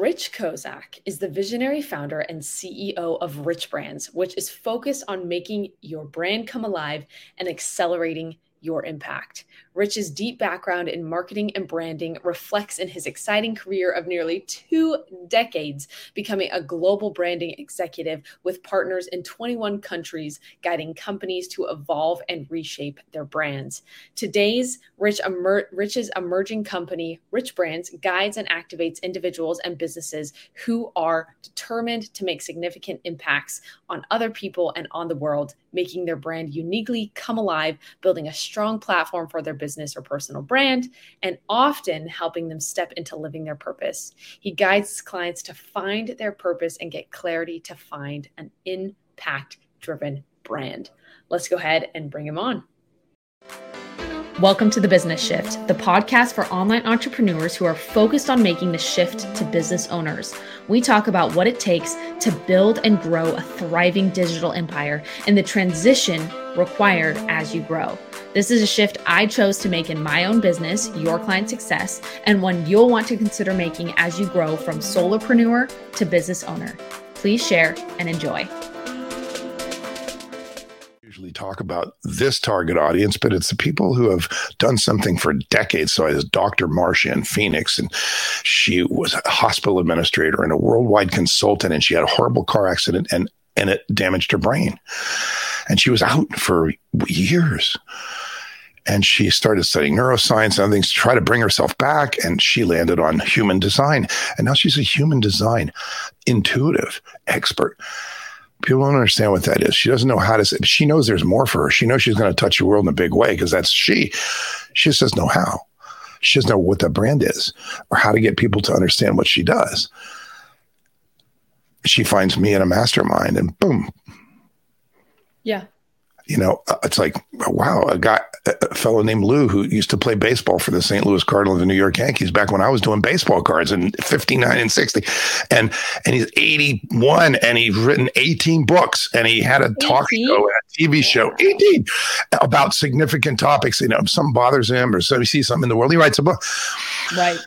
Rich Kozak is the visionary founder and CEO of RichBrands, which is focused on making your brand come alive and accelerating your impact. Rich's deep background in marketing and branding reflects in his exciting career of nearly two decades, becoming a global branding executive with partners in 21 countries, guiding companies to evolve and reshape their brands. Today's Rich emer- Rich's emerging company, RichBrands, guides and activates individuals and businesses who are determined to make significant impacts on other people and on the world, making their brand uniquely come alive, building a strong platform for their business or personal brand, and often helping them step into living their purpose. He guides clients to find their purpose and get clarity to find an impact driven brand. Let's go ahead and bring him on. Welcome to The Business Shift, the podcast for online entrepreneurs who are focused on making the shift to business owners. We talk about what it takes to build and grow a thriving digital empire and the transition required as you grow. This is a shift I chose to make in my own business, Your Client Success, and one you'll want to consider making as you grow from solopreneur to business owner. Please share and enjoy. Talk about this target audience, but it's the people who have done something for decades. So I was Dr. Marcia in Phoenix, and she was a hospital administrator and a worldwide consultant, and she had a horrible car accident and and it damaged her brain. And she was out for years and she started studying neuroscience and other things to try to bring herself back. And she landed on human design. And now she's a human design intuitive expert. People don't understand what that is. She doesn't know how to say, she knows there's more for her. She knows she's going to touch the world in a big way because that's she. She just doesn't know how. She doesn't know what the brand is or how to get people to understand what she does. She finds me in a mastermind and boom. Yeah you know, uh, it's like, wow, a guy, a fellow named Lou who used to play baseball for the St. Louis Cardinals and the New York Yankees back when I was doing baseball cards in 59 and 60. And, and he's 81 and he's written 18 books and he had a 18? talk show and a TV show, 18 about significant topics. You know, if something bothers him or so he sees something in the world, he writes a book. Right.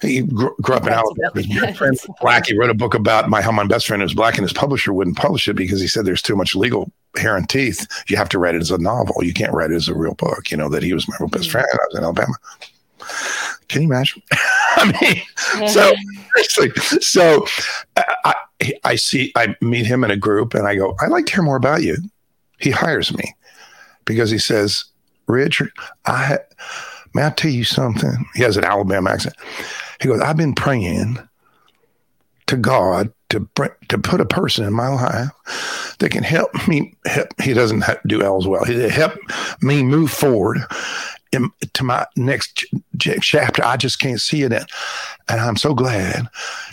He grew, grew up in Alabama. His friend black. He wrote a book about my how my best friend was black, and his publisher wouldn't publish it because he said there's too much legal hair and teeth. You have to write it as a novel. You can't write it as a real book. You know that he was my real best mm. friend. I was in Alabama. Can you imagine? I mean, so seriously, so I, I see, I meet him in a group, and I go, I'd like to hear more about you. He hires me because he says, Richard, I may I tell you something? He has an Alabama accent. He goes, I've been praying to God to to put a person in my life that can help me. Help, he doesn't do L's well. He help me move forward in, to my next chapter. I just can't see it in, and I'm so glad,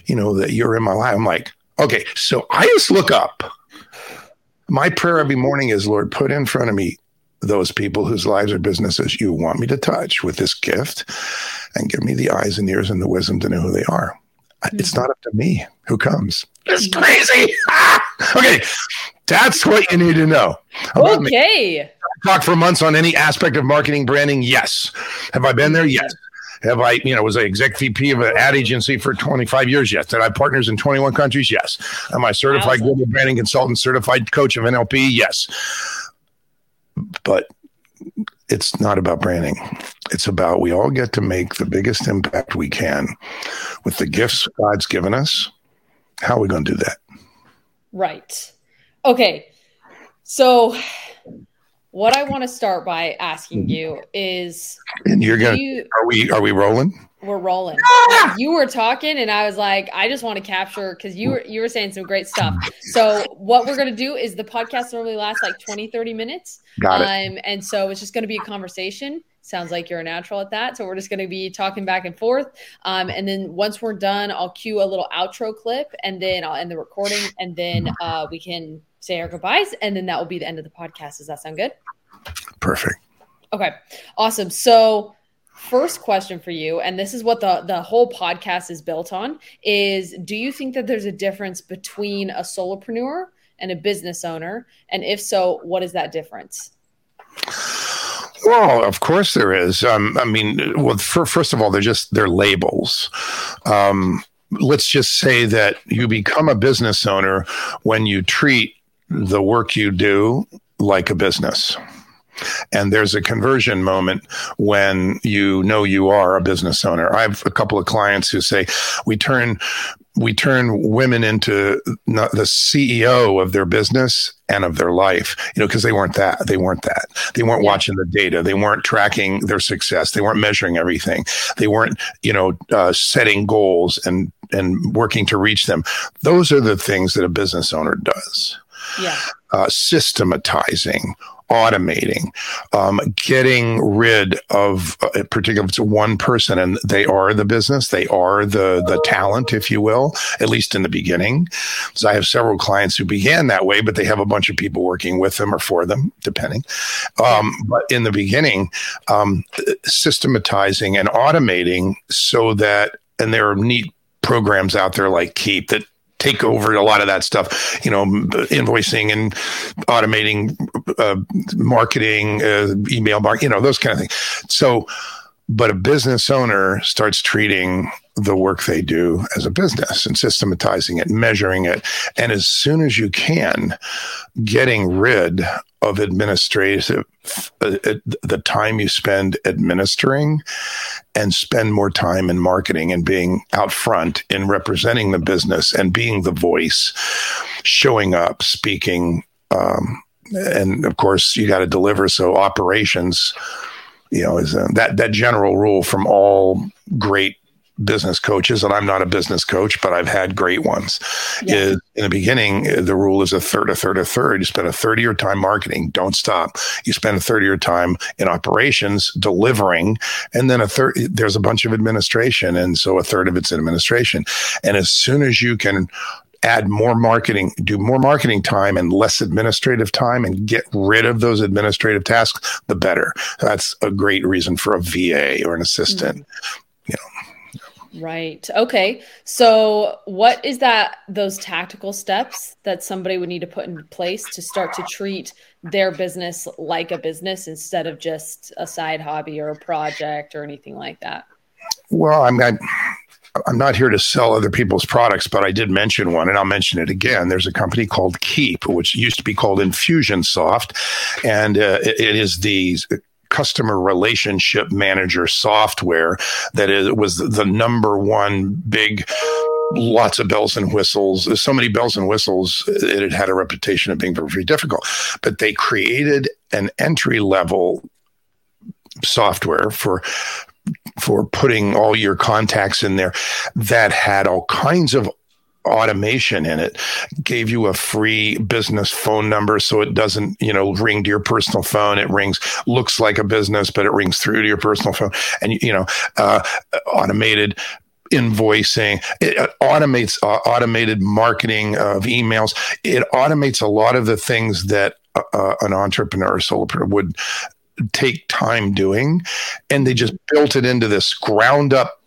you know, that you're in my life. I'm like, okay, so I just look up. My prayer every morning is, Lord, put in front of me those people whose lives or businesses you want me to touch with this gift and give me the eyes and ears and the wisdom to know who they are. Mm-hmm. It's not up to me who comes. It's crazy. okay. That's what you need to know. Okay. Talk for months on any aspect of marketing, branding. Yes. Have I been there? Yes. Have I, you know, was I exec VP of an ad agency for 25 years? Yes. Did I have partners in 21 countries? Yes. Am I certified awesome. global branding consultant, certified coach of NLP? Yes but it's not about branding. It's about we all get to make the biggest impact we can with the gifts God's given us. How are we going to do that? Right. Okay. So, what I want to start by asking mm-hmm. you is, and you're gonna, you, are we are we rolling? We're rolling. Ah! You were talking, and I was like, I just want to capture because you were you were saying some great stuff. So what we're gonna do is the podcast normally lasts like 20, 30 minutes. Got it. Um, and so it's just gonna be a conversation. Sounds like you're a natural at that. So we're just gonna be talking back and forth. Um, and then once we're done, I'll cue a little outro clip, and then I'll end the recording, and then uh, we can say our goodbyes, and then that will be the end of the podcast. Does that sound good? Perfect. Okay. Awesome. So first question for you and this is what the the whole podcast is built on is do you think that there's a difference between a solopreneur and a business owner and if so what is that difference well, of course there is. Um, I mean, well, for, first of all, they're just they're labels. Um, let's just say that you become a business owner when you treat the work you do like a business. And there's a conversion moment when you know you are a business owner. I have a couple of clients who say we turn we turn women into the CEO of their business and of their life, you know, because they weren't that. They weren't that. They weren't yeah. watching the data. They weren't tracking their success. They weren't measuring everything. They weren't, you know, uh, setting goals and and working to reach them. Those are the things that a business owner does. Yeah. Uh, systematizing, automating, um, getting rid of, uh, particularly if it's one person and they are the business, they are the the talent, if you will, at least in the beginning. So I have several clients who began that way, but they have a bunch of people working with them or for them, depending. Um, but in the beginning, um, systematizing and automating so that, and there are neat programs out there like Keap that take over a lot of that stuff, you know, invoicing and automating uh, marketing, uh, email marketing, you know, those kind of things. So, but a business owner starts treating the work they do as a business and systematizing it, measuring it. And as soon as you can, getting rid of administrative, uh, uh, the time you spend administering and spend more time in marketing and being out front in representing the business and being the voice, showing up, speaking. Um, and of course, you got to deliver. So operations, you know, is a, that that general rule from all great business coaches, and I'm not a business coach, but I've had great ones. Yeah. Is in the beginning, uh, the rule is a third, a third, a third. You spend a third of your time marketing, don't stop. You spend a third of your time in operations, delivering, and then a third. There's a bunch of administration, and so a third of it's administration. And as soon as you can add more marketing, do more marketing time and less administrative time and get rid of those administrative tasks, the better. That's a great reason for a VA or an assistant. Mm-hmm. You know, Right. Okay. So, what is that those tactical steps that somebody would need to put in place to start to treat their business like a business instead of just a side hobby or a project or anything like that? Well, I'm not I'm not here to sell other people's products, but I did mention one and I'll mention it again. There's a company called Keap, which used to be called Infusionsoft, and uh, it, it is the customer relationship manager software that is, was the number one big lots of bells and whistles. So many bells and whistles, it had a reputation of being very difficult. But they created an entry level software for for putting all your contacts in there that had all kinds of automation in it gave you a free business phone number so it doesn't you know ring to your personal phone. It rings looks like a business but it rings through to your personal phone. And you know uh, automated invoicing. It uh, automates uh, automated marketing of emails. It automates a lot of the things that uh, uh an entrepreneur or solopreneur would take time doing and they just built it into this ground up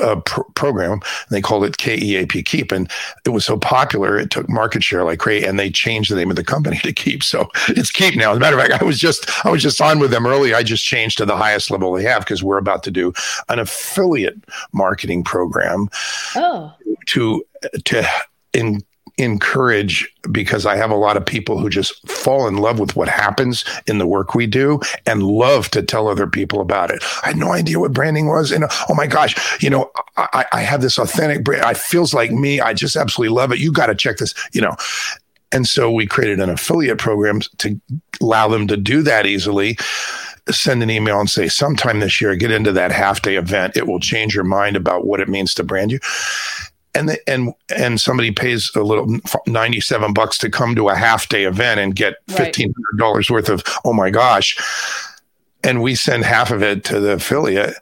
uh, pr- program. they called it KEAP Keep, and it was so popular it took market share like crazy. And they changed the name of the company to Keap, so it's Keap now. As a matter of fact, I was just I was just on with them early. I just changed to the highest level they have because we're about to do an affiliate marketing program. Oh. To to in encourage because I have a lot of people who just fall in love with what happens in the work we do and love to tell other people about it. I had no idea what branding was. And oh my gosh, you know, I, I have this authentic brand. It feels like me. I just absolutely love it. You got to check this, you know. And so we created an affiliate program to allow them to do that easily send an email and say, sometime this year, get into that half day event. It will change your mind about what it means to brand you and the, and and somebody pays a little 97 bucks to come to a half day event and get $1500 right. worth of oh my gosh. And we send half of it to the affiliate.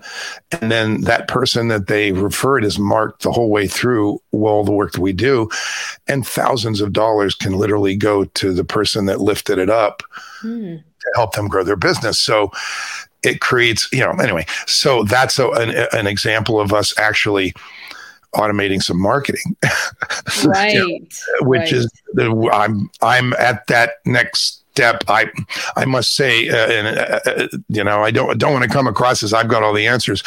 And then that person that they referred is marked the whole way through all the work that we do. And thousands of dollars can literally go to the person that lifted it up hmm. to help them grow their business. So it creates you know anyway. So that's a, an, an example of us actually automating some marketing, right? you know, which right. is I'm I'm at that next step. I I must say, uh, and uh, uh, you know, I don't don't want to come across as I've got all the answers.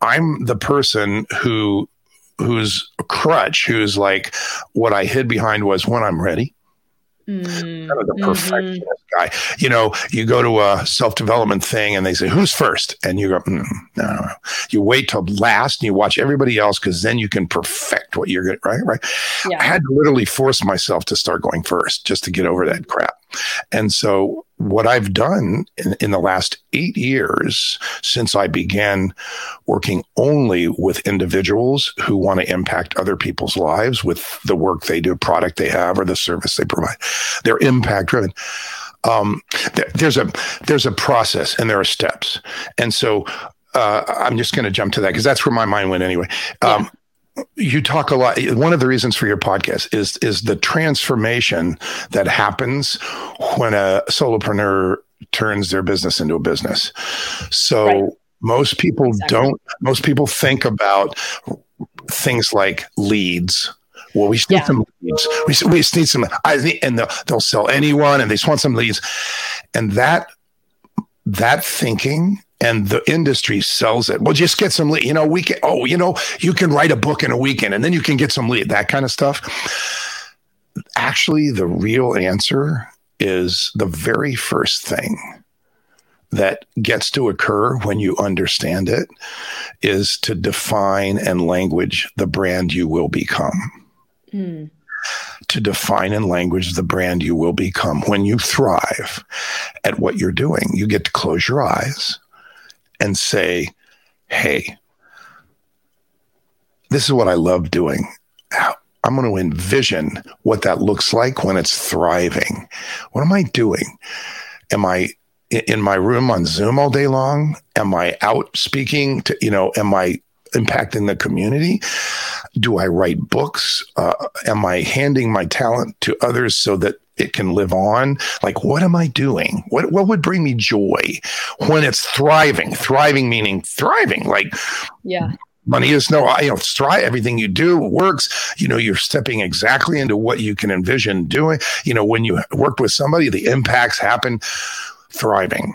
I'm the person who who's a crutch, who's like, what I hid behind was when I'm ready. Mm, kind of the perfectionist mm-hmm. guy. You know, you go to a self development thing and they say, Who's first? And you go, mm, no, no, no. You wait till last and you watch everybody else because then you can perfect what you're good, right? Right. Yeah. I had to literally force myself to start going first just to get over that crap. And so what I've done in, in, the last eight years since I began working only with individuals who want to impact other people's lives with the work they do, product they have, or the service they provide, they're impact driven. Um, there's a there's a process and there are steps, and so uh, I'm just going to jump to that because that's where my mind went anyway. Um, you talk a lot one of the reasons for your podcast is is the transformation that happens when a solopreneur turns their business into a business so right. most people exactly. don't most people think about things like leads well, we need yeah. some leads. We, we just need some, I think, and they'll, they'll sell anyone and they just want some leads. And that, that thinking and the industry sells it. Well, just get some lead. You know, we can. Oh, you know, you can write a book in a weekend, and then you can get some lead. That kind of stuff. Actually, the real answer is the very first thing that gets to occur when you understand it is to define and language the brand you will become. Mm. To define and language the brand you will become. When you thrive at what you're doing, you get to close your eyes and say, hey, this is what I love doing. I'm going to envision what that looks like when it's thriving. What am I doing? Am I in my room on Zoom all day long? Am I out speaking to, you know, am I impacting the community? Do I write books? Uh, am I handing my talent to others so that it can live on? Like, what am I doing? What what would bring me joy when it's thriving? Thriving meaning thriving, like yeah. Money is no, you know, thrive. Everything you do works. You know, you're stepping exactly into what you can envision doing. You know, when you work with somebody, the impacts happen. Thriving.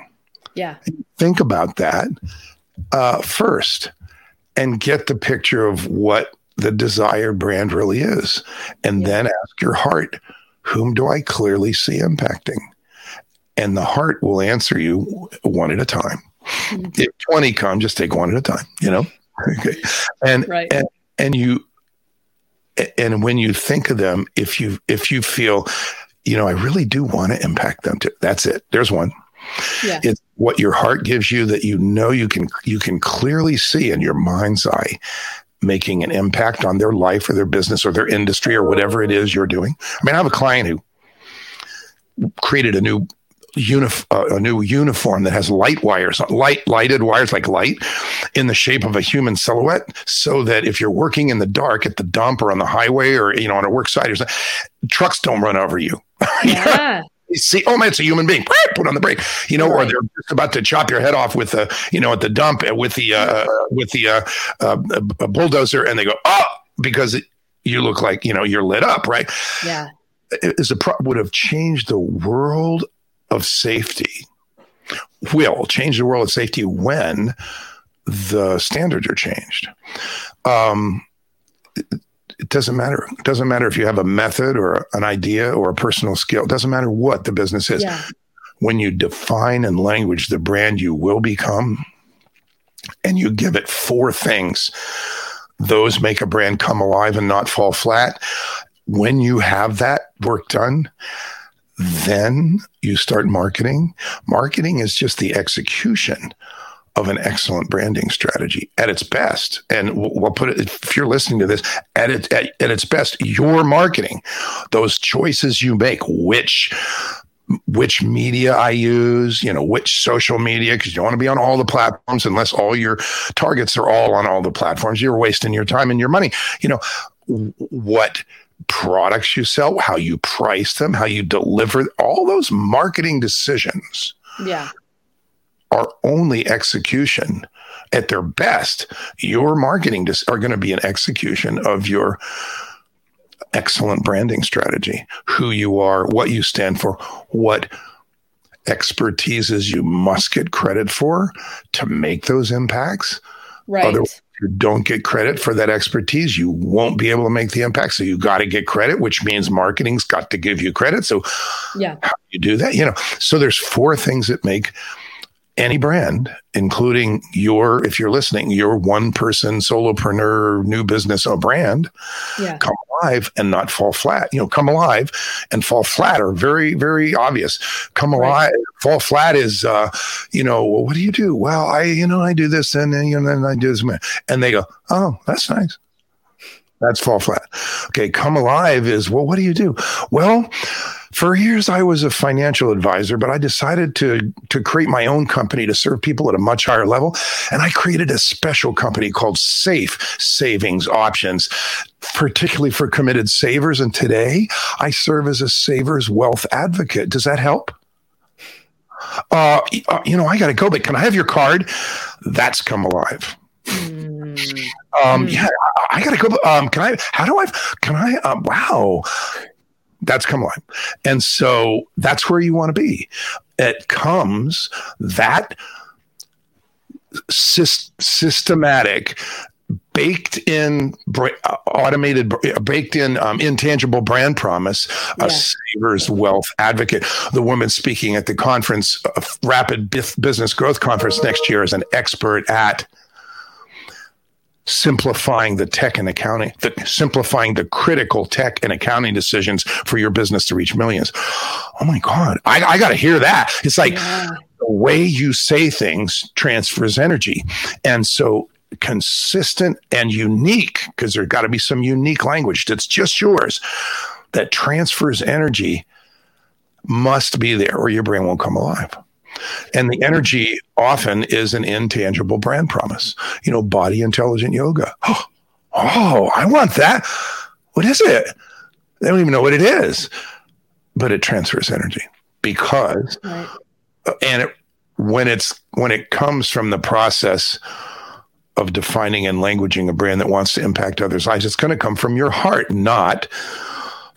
Yeah. Think about that uh, first, and get the picture of what the desired brand really is, and yeah. then ask your heart whom do I clearly see impacting? And the heart will answer you one at a time. Mm-hmm. If 20 come, just take one at a time, you know? okay. And, right. and, and you, and when you think of them, if you, if you feel, you know, I really do want to impact them too. That's it. There's one. Yeah. It's what your heart gives you that you know you can you can clearly see in your mind's eye making an impact on their life or their business or their industry or whatever it is you're doing. I mean, I have a client who created a new unif- uh, a new uniform that has light wires, light lighted wires like light in the shape of a human silhouette, so that if you're working in the dark at the dump or on the highway or you know on a work site or something, trucks don't run over you. Yeah see, oh man, it's a human being. Put on the brake, you know, right. or they're just about to chop your head off with the, you know, at the dump with the uh, with the uh, uh, bulldozer, and they go, oh, because it, you look like you know you're lit up, right? Yeah, is a pro- would have changed the world of safety. Will change the world of safety when the standards are changed. Um, it doesn't matter. It doesn't matter if you have a method or an idea or a personal skill. It doesn't matter what the business is. Yeah. When you define and language the brand you will become and you give it four things, those make a brand come alive and not fall flat. When you have that work done, then you start marketing. Marketing is just the execution of an excellent branding strategy at its best. And we'll put it, if you're listening to this, at, it, at, at its best, your marketing, those choices you make, which which media I use, you know, which social media, because you want to be on all the platforms unless all your targets are all on all the platforms. You're wasting your time and your money. You know, what products you sell, how you price them, how you deliver, all those marketing decisions. Yeah are only execution at their best. Your marketing dis- are going to be an execution of your excellent branding strategy, who you are, what you stand for, what expertises you must get credit for to make those impacts. Right. Otherwise, you don't get credit for that expertise, you won't be able to make the impact. So you got to get credit, which means marketing's got to give you credit. So yeah, how do you do that? You know, so there's four things that make any brand, including your, if you're listening, your one person solopreneur new business or brand, yeah. come alive and not fall flat. You know, come alive and fall flat are very, very obvious. Come alive, right. fall flat is, uh, you know, well, what do you do? Well, I, you know, I do this and then, you know, then I do this. And they go, oh, that's nice. That's fall flat. Okay, come alive is well, what do you do? Well, for years I was a financial advisor, but I decided to to create my own company to serve people at a much higher level, and I created a special company called Safe Savings Options, particularly for committed savers. And today I serve as a savers wealth advocate. Does that help? Uh, uh you know, I got to go, but can I have your card? That's come alive. Mm. Um, mm. yeah, I, I got to go. Um, can I? How do I? Can I? Um, wow, that's come alive, and so that's where you want to be. It comes that sy- systematic baked in automated baked in um, intangible brand promise a savers wealth advocate. The woman speaking at the conference uh, rapid business growth conference next year is an expert at simplifying the tech and accounting, the, simplifying the critical tech and accounting decisions for your business to reach millions. Oh my God, I, I got to hear that. It's like yeah. the way you say things transfers energy. And so consistent and unique, because there's got to be some unique language that's just yours that transfers energy must be there or your brain won't come alive. And the energy often is an intangible brand promise. You know, body intelligent yoga. Oh, oh, I want that. What is it? They don't even know what it is, but it transfers energy because, right. and it, when it's when it comes from the process of defining and languaging a brand that wants to impact others' lives, it's going to come from your heart, not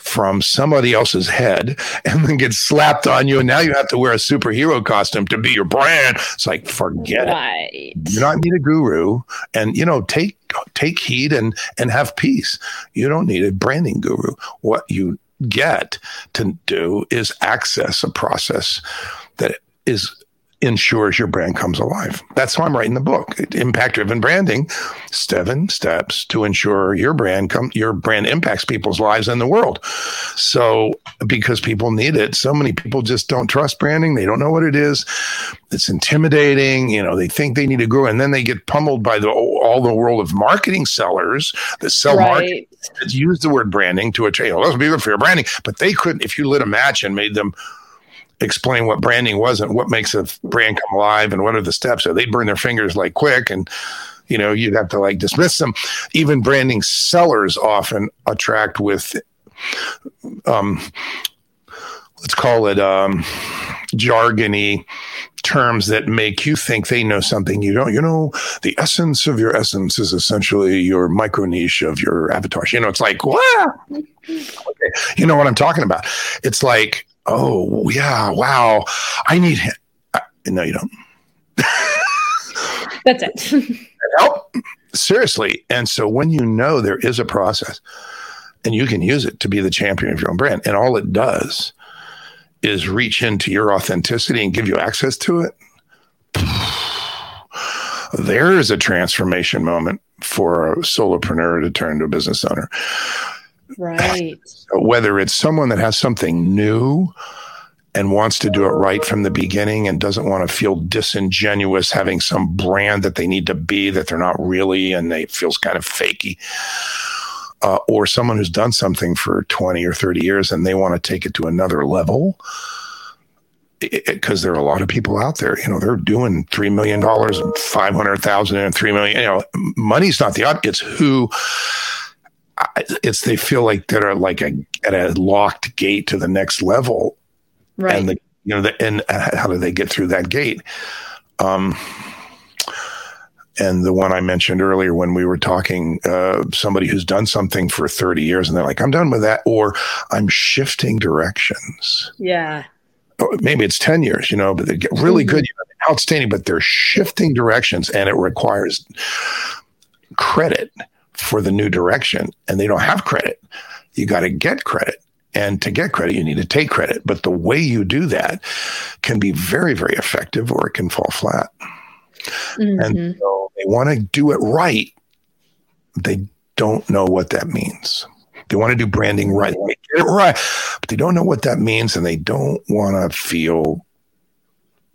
from somebody else's head and then gets slapped on you. And now you have to wear a superhero costume to be your brand. It's like, forget right. it. You don't need a guru. And, you know, take, take heed and, and have peace. You don't need a branding guru. What you get to do is access a process that is ensures your brand comes alive. That's why I'm writing the book, Impact Driven Branding, seven steps to ensure your brand come your brand impacts people's lives in the world. So because people need it, so many people just don't trust branding. They don't know what it is. It's intimidating. You know, they think they need to grow, and then they get pummeled by the all the world of marketing sellers that sell right. marketing that use the word branding to a you know, let's be good for your branding, but they couldn't if you lit a match and made them explain what branding was and what makes a brand come alive and what are the steps. So they'd burn their fingers like quick and you know you'd have to like dismiss them. Even branding sellers often attract with um let's call it um jargony terms that make you think they know something you don't. You know, the essence of your essence is essentially your micro niche of your avatar. You know, it's like, what? Okay. You know what I'm talking about? It's like oh yeah, wow, I need him. Uh, no, you don't. That's it. Help seriously. And so when you know there is a process, and you can use it to be the champion of your own brand, and all it does is reach into your authenticity and give you access to it. There is a transformation moment for a solopreneur to turn to a business owner. Right. Whether it's someone that has something new and wants to do it right from the beginning and doesn't want to feel disingenuous having some brand that they need to be that they're not really and they feels kind of fakey. Uh, or someone who's done something for 20 or 30 years and they want to take it to another level because there are a lot of people out there, you know, they're doing $3 million, 500,000 and 3 million, you know, money's not the, it's who it's they feel like they're like a at a locked gate to the next level, right? And the you know the, and how do they get through that gate? Um, and the one I mentioned earlier when we were talking, uh, somebody who's done something for 30 years and they're like, I'm done with that, or I'm shifting directions. Yeah. maybe it's 10 years, you know, but they get really mm-hmm. good, you know, outstanding, but they're shifting directions and it requires credit for the new direction and they don't have credit. You got to get credit. And to get credit, you need to take credit. But the way you do that can be very, very effective or it can fall flat. Mm-hmm. And so they want to do it right. They don't know what that means. They want to do branding right. They get it right, but they don't know what that means and they don't want to feel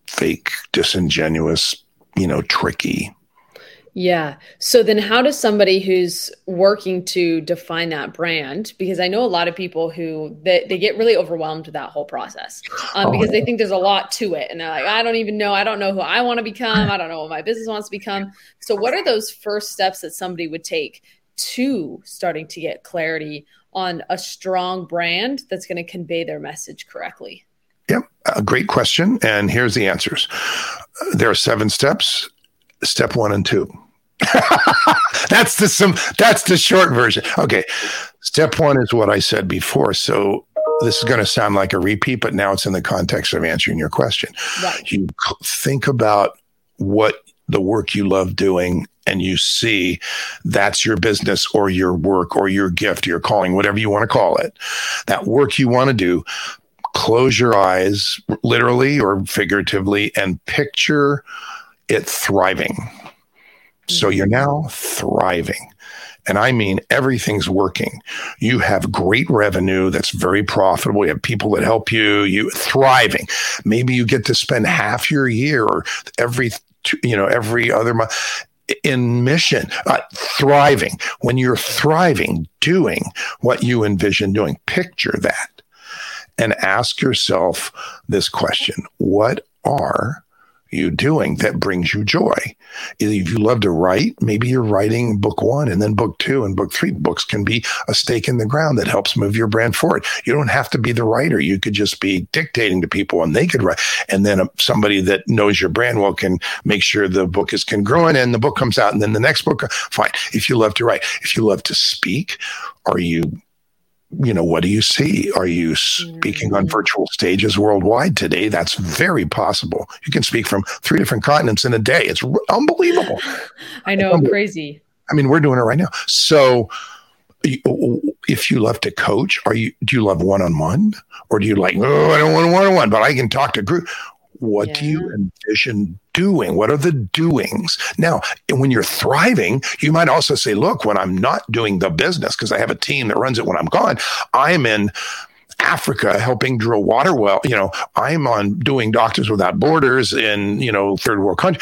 fake, disingenuous, you know, tricky. Yeah. So then how does somebody who's working to define that brand because I know a lot of people who they, they get really overwhelmed with that whole process um, oh, because they think there's a lot to it and they're like I don't even know I don't know who I want to become I don't know what my business wants to become. So what are those first steps that somebody would take to starting to get clarity on a strong brand that's going to convey their message correctly? Yep, a great question and here's the answers. There are seven steps. Step 1 and 2 that's the some that's the short version. Okay. Step one is what I said before. So this is going to sound like a repeat, but now it's in the context of answering your question. Right. You think about what the work you love doing and you see that's your business or your work or your gift, your calling, whatever you want to call it. That work you want to do, close your eyes literally or figuratively and picture it thriving so you're now thriving. And I mean, everything's working. You have great revenue that's very profitable. You have people that help you, you thriving. Maybe you get to spend half your year or every, you know, every other month in mission, uh, thriving. When you're thriving, doing what you envision doing, picture that and ask yourself this question What are you doing that brings you joy? If you love to write, maybe you're writing book one and then book two and book three. Books can be a stake in the ground that helps move your brand forward. You don't have to be the writer. You could just be dictating to people and they could write. And then um, somebody that knows your brand well can make sure the book is congruent and the book comes out and then the next book. Fine. If you love to write, if you love to speak, are you you know, what do you see? Are you speaking on mm. virtual stages worldwide today? That's very possible. You can speak from three different continents in a day. It's r- unbelievable. I know, I'm crazy. I mean, we're doing it right now. So, if you love to coach, are you do you love one on one, or do you like? Oh, I don't want one on one, but I can talk to group. What yeah. do you envision doing? What are the doings? Now, when you're thriving, you might also say, look, when I'm not doing the business, because I have a team that runs it when I'm gone, I'm in Africa helping drill water well. You know, I'm on doing Doctors Without Borders in, you know, third world country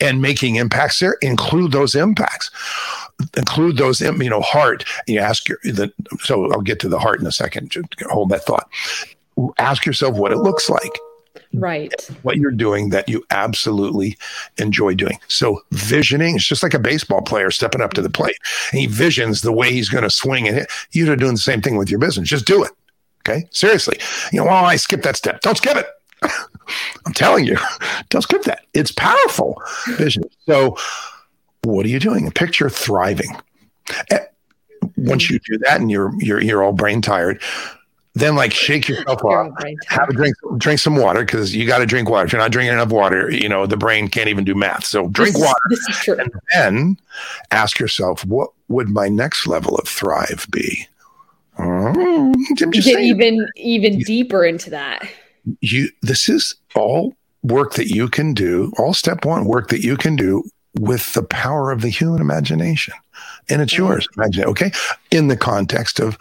and making impacts there. Include those impacts. Include those, you know, heart. You ask your, the, so I'll get to the heart in a second. Hold that thought. Ask yourself what it looks like right. What you're doing that you absolutely enjoy doing. So visioning it's just like a baseball player stepping up to the plate. And he visions the way he's going to swing and hit. You're doing the same thing with your business. Just do it. Okay? Seriously. You know well i skip that step. Don't skip it. I'm telling you. Don't skip that. It's powerful. Vision. So what are you doing? A picture thriving. Eh, once you do that and you're you're you're all brain tired then like shake yourself off, have a drink, drink some water because you got to drink water. If you're not drinking enough water, you know the brain can't even do math. So drink this, water, this and then ask yourself, what would my next level of thrive be? Um, Get saying, even even you, deeper into that. You this is all work that you can do. All step one work that you can do with the power of the human imagination and it's mm. yours. Imagine it, okay? In the context of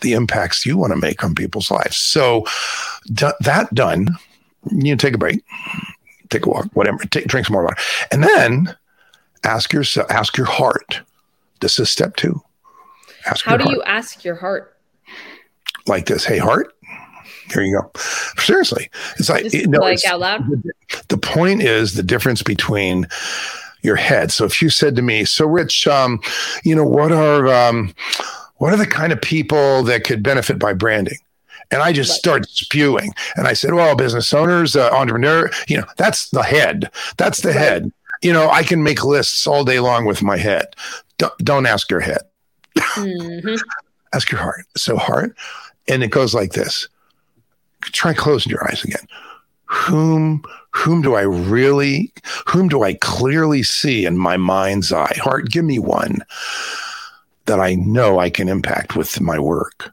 the impacts you want to make on people's lives. So d- that done, you know, take a break, take a walk, whatever, take, drink some more water, and then ask yourself, ask your heart. This is step two. Ask How do heart. you ask your heart? Like this. Hey, heart. Here you go. Seriously, it's like Just no, like out loud. The point is the difference between your head. So if you said to me, so Rich, um, you know, what are um, what are the kind of people that could benefit by branding? And I just right. started spewing. And I said, well, business owners, uh, entrepreneur, you know, that's the head. That's the right. head. You know, I can make lists all day long with my head. Don't, don't ask your head. Mm-hmm. ask your heart. So heart. And it goes like this. Try closing your eyes again. Whom whom do I really, whom do I clearly see in my mind's eye? Heart, give me one that I know I can impact with my work.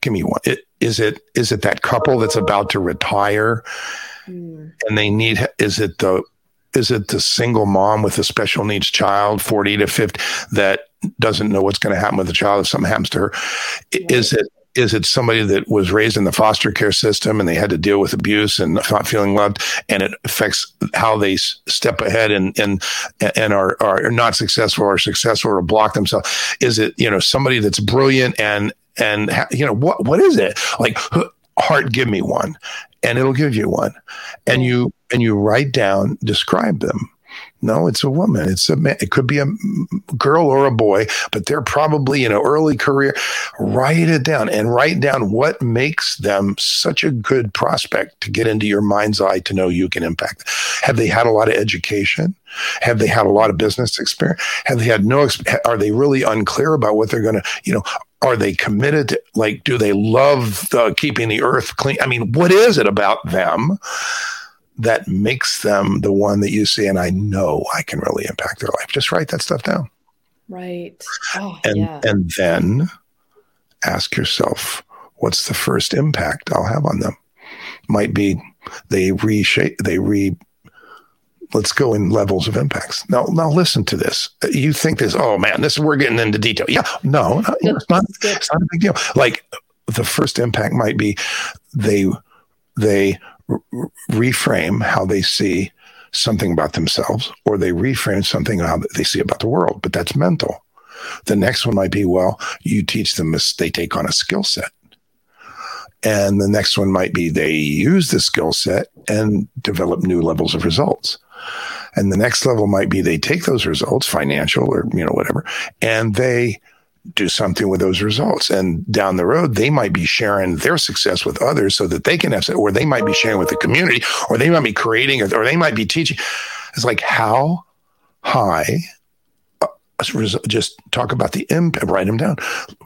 Give me one. It, is it is it that couple that's about to retire mm. and they need is it the is it the single mom with a special needs child 40 to 50 that doesn't know what's going to happen with the child if something happens to her right. is it is it somebody that was raised in the foster care system and they had to deal with abuse and not feeling loved? And it affects how they step ahead and and and are are not successful or successful or block themselves. Is it you know somebody that's brilliant and and you know what what is it? Like heart give me one and it'll give you one. And you and you write down describe them no, it's a woman. It's a man. It could be a girl or a boy, but they're probably in an early career. Write it down and write down what makes them such a good prospect to get into your mind's eye to know you can impact. Have they had a lot of education? Have they had a lot of business experience? Have they had no? Are they really unclear about what they're going to? You know, are they committed to, like do they love the, keeping the earth clean i mean what is it about them that makes them the one that you see and i know i can really impact their life. Just write that stuff down. Right. Oh, and yeah. and then ask yourself what's the first impact i'll have on them? Might be they reshape they re let's go in levels of impacts. Now now listen to this. You think this oh man this we're getting into detail. Yeah no, no it's, not, it's not a big deal. Like the first impact might be they they reframe how they see something about themselves or they reframe something how they see about the world, but that's mental. The next one might be, well, you teach them as they take on a skill set. And the next one might be they use the skill set and develop new levels of results. And the next level might be they take those results, financial or, you know, whatever, and they do something with those results. And down the road, they might be sharing their success with others so that they can have, or they might be sharing with the community, or they might be creating, or, or they might be teaching. It's like how high. Uh, just talk about the impact, write them down.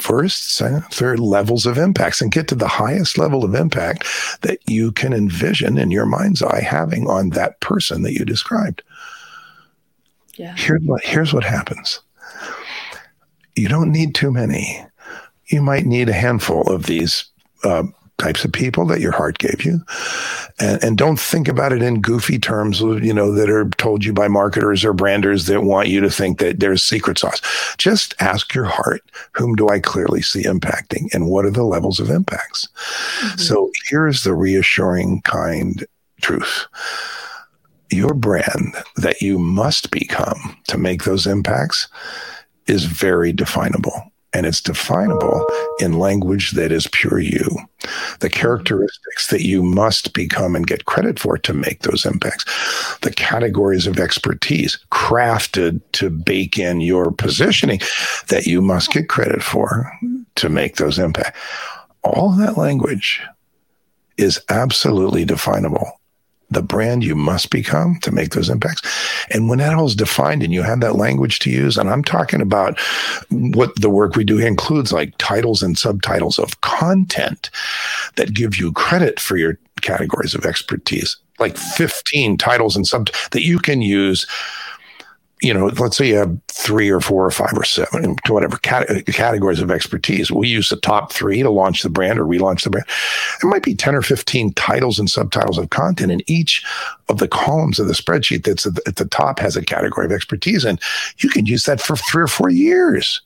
First, second, third levels of impacts and get to the highest level of impact that you can envision in your mind's eye having on that person that you described. Yeah. What, here's what happens you don't need too many. You might need a handful of these uh, types of people that your heart gave you. And, and don't think about it in goofy terms, you know, that are told you by marketers or branders that want you to think that there's secret sauce. Just ask your heart, whom do I clearly see impacting and what are the levels of impacts? Mm-hmm. So here's the reassuring kind truth. Your brand that you must become to make those impacts is very definable. And it's definable in language that is pure you. The characteristics that you must become and get credit for to make those impacts. The categories of expertise crafted to bake in your positioning that you must get credit for to make those impacts. All that language is absolutely definable the brand you must become to make those impacts. And when that all is defined and you have that language to use, and I'm talking about what the work we do includes like titles and subtitles of content that give you credit for your categories of expertise, like 15 titles and sub that you can use you know, let's say you have three or four or five or seven, to whatever cat- categories of expertise. We use the top three to launch the brand or relaunch the brand. There might be 10 or 15 titles and subtitles of content, and each of the columns of the spreadsheet that's at the top has a category of expertise. And you can use that for three or four years.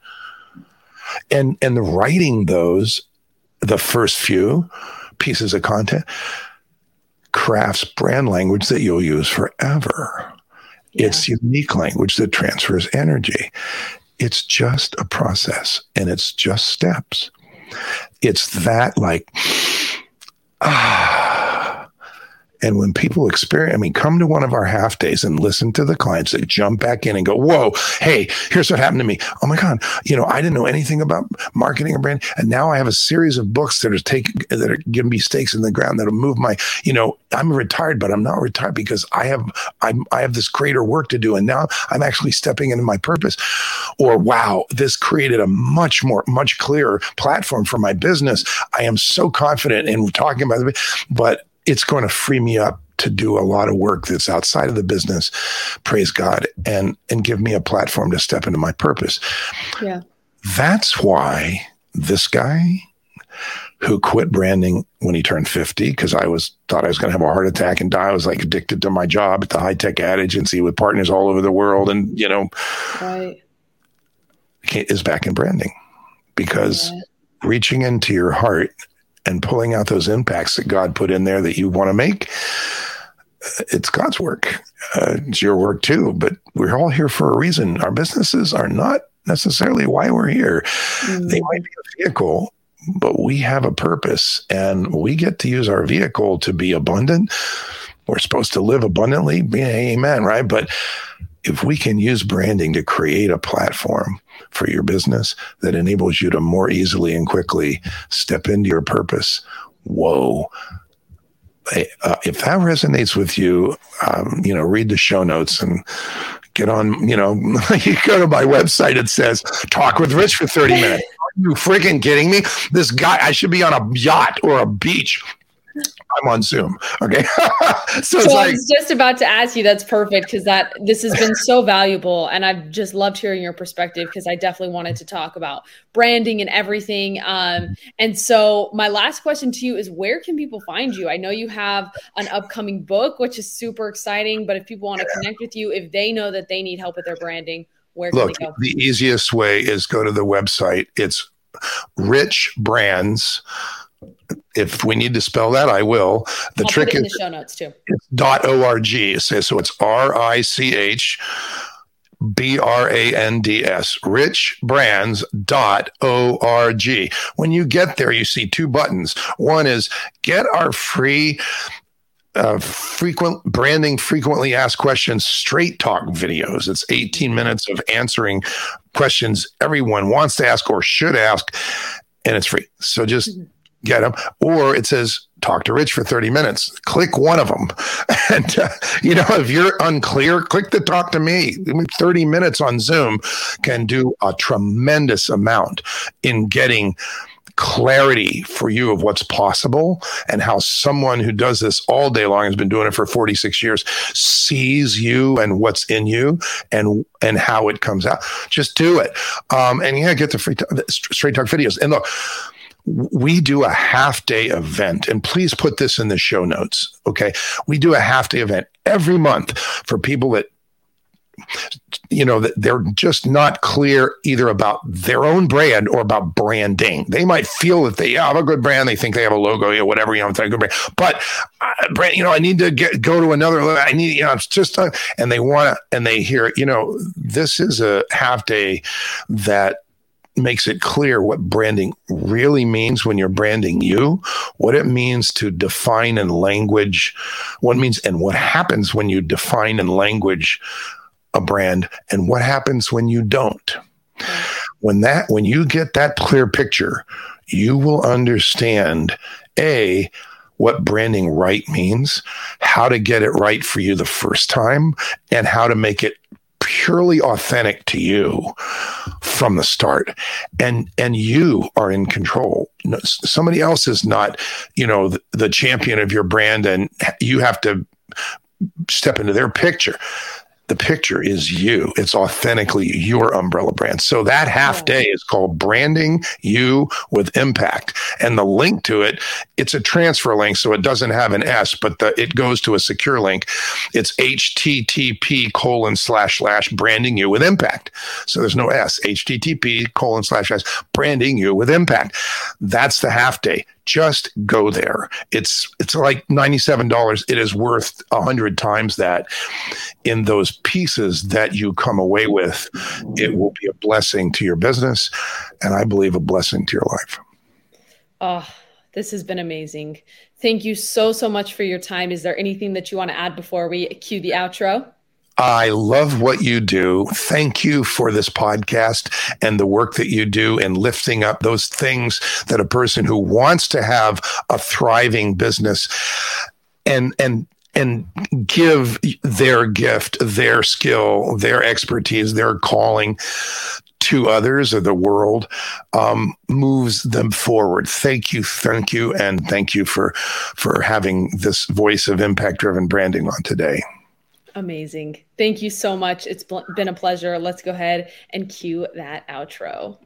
And, and the writing those, the first few pieces of content, crafts brand language that you'll use forever. Yeah. It's unique language that transfers energy. It's just a process and it's just steps. It's that like, ah, and when people experience, I mean, come to one of our half days and listen to the clients that jump back in and go, whoa, hey, here's what happened to me. Oh my God. You know, I didn't know anything about marketing or brand. And now I have a series of books that are taking, that are giving me stakes in the ground that'll move my, you know, I'm retired, but I'm not retired because I have, I'm, I have this greater work to do. And now I'm actually stepping into my purpose. Or wow, this created a much more, much clearer platform for my business. I am so confident in talking about it, but it's going to free me up to do a lot of work that's outside of the business, praise God, and and give me a platform to step into my purpose. Yeah. That's why this guy who quit branding when he turned 50 because I was thought I was going to have a heart attack and die. I was like addicted to my job at the high tech ad agency with partners all over the world. And, you know, right. is back in branding because yeah. reaching into your heart and pulling out those impacts that God put in there that you want to make, it's God's work. Uh, it's your work too, but we're all here for a reason. Our businesses are not necessarily why we're here. Mm. They might be a vehicle but we have a purpose and we get to use our vehicle to be abundant. We're supposed to live abundantly. Amen. Right. But if we can use branding to create a platform for your business that enables you to more easily and quickly step into your purpose, whoa. Uh, if that resonates with you, um, you know, read the show notes and get on, you know, you go to my website, it says talk with Rich for 30 minutes Are you freaking kidding me? This guy, I should be on a yacht or a beach. I'm on Zoom. Okay. so, so like, I was just about to ask you. That's perfect because that this has been so valuable, and I've just loved hearing your perspective because I definitely wanted to talk about branding and everything. Um, and so my last question to you is, where can people find you? I know you have an upcoming book, which is super exciting. But if people want to connect with you, if they know that they need help with their branding, where Look, the easiest way is go to the website. It's RichBrands. If we need to spell that, I will. The I'll trick is the show notes too. dot org. So, so it's R I C H B R A N D S, richbrands.org. When you get there, you see two buttons. One is get our free uh, frequent branding frequently asked questions straight talk videos it's 18 minutes of answering questions everyone wants to ask or should ask and it's free so just mm-hmm. Get them or it says talk to rich for 30 minutes. Click one of them. And uh, you know if you're unclear click the talk to me. 30 minutes on zoom can do a tremendous amount in getting clarity for you of what's possible and how someone who does this all day long has been doing it for 46 years sees you and what's in you and and how it comes out. Just do it. Um, and yeah get the free t- straight talk videos. And look we do a half day event and please put this in the show notes okay we do a half day event every month for people that you know that they're just not clear either about their own brand or about branding. They might feel that they have a good brand, they think they have a logo, or whatever, you know, a good brand. But uh, brand, you know, I need to get go to another. I need, you know, it's just, a, and they want to, and they hear, you know, this is a half day that makes it clear what branding really means when you're branding you, what it means to define in language, what means, and what happens when you define in language a brand and what happens when you don't. When that when you get that clear picture, you will understand a what branding right means, how to get it right for you the first time, and how to make it purely authentic to you from the start. And and you are in control. Somebody else is not you know the, the champion of your brand and you have to step into their picture the picture is you. It's authentically your umbrella brand. So that half day is called branding you with impact. And the link to it, it's a transfer link. So it doesn't have an S, but the, it goes to a secure link. It's HTTP colon slash slash branding you with impact. So there's no S, HTTP colon slash slash branding you with impact. That's the half day just go there. It's it's like $97. It is worth a hundred times that in those pieces that you come away with. It will be a blessing to your business and I believe a blessing to your life. Oh, this has been amazing. Thank you so, so much for your time. Is there anything that you want to add before we cue the outro? I love what you do. Thank you for this podcast and the work that you do in lifting up those things that a person who wants to have a thriving business and and and give their gift, their skill, their expertise, their calling to others or the world um, moves them forward. Thank you, thank you, and thank you for for having this voice of impact driven branding on today. Amazing. Thank you so much. It's been a pleasure. Let's go ahead and cue that outro.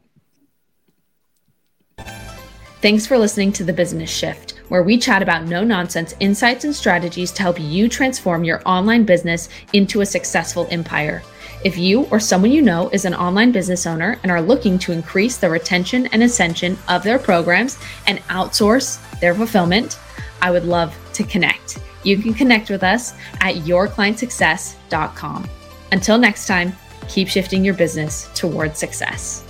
Thanks for listening to The Business Shift, where we chat about no nonsense insights and strategies to help you transform your online business into a successful empire. If you or someone you know is an online business owner and are looking to increase the retention and ascension of their programs and outsource their fulfillment, I would love to connect. You can connect with us at yourclientsuccess.com. Until next time, keep shifting your business towards success.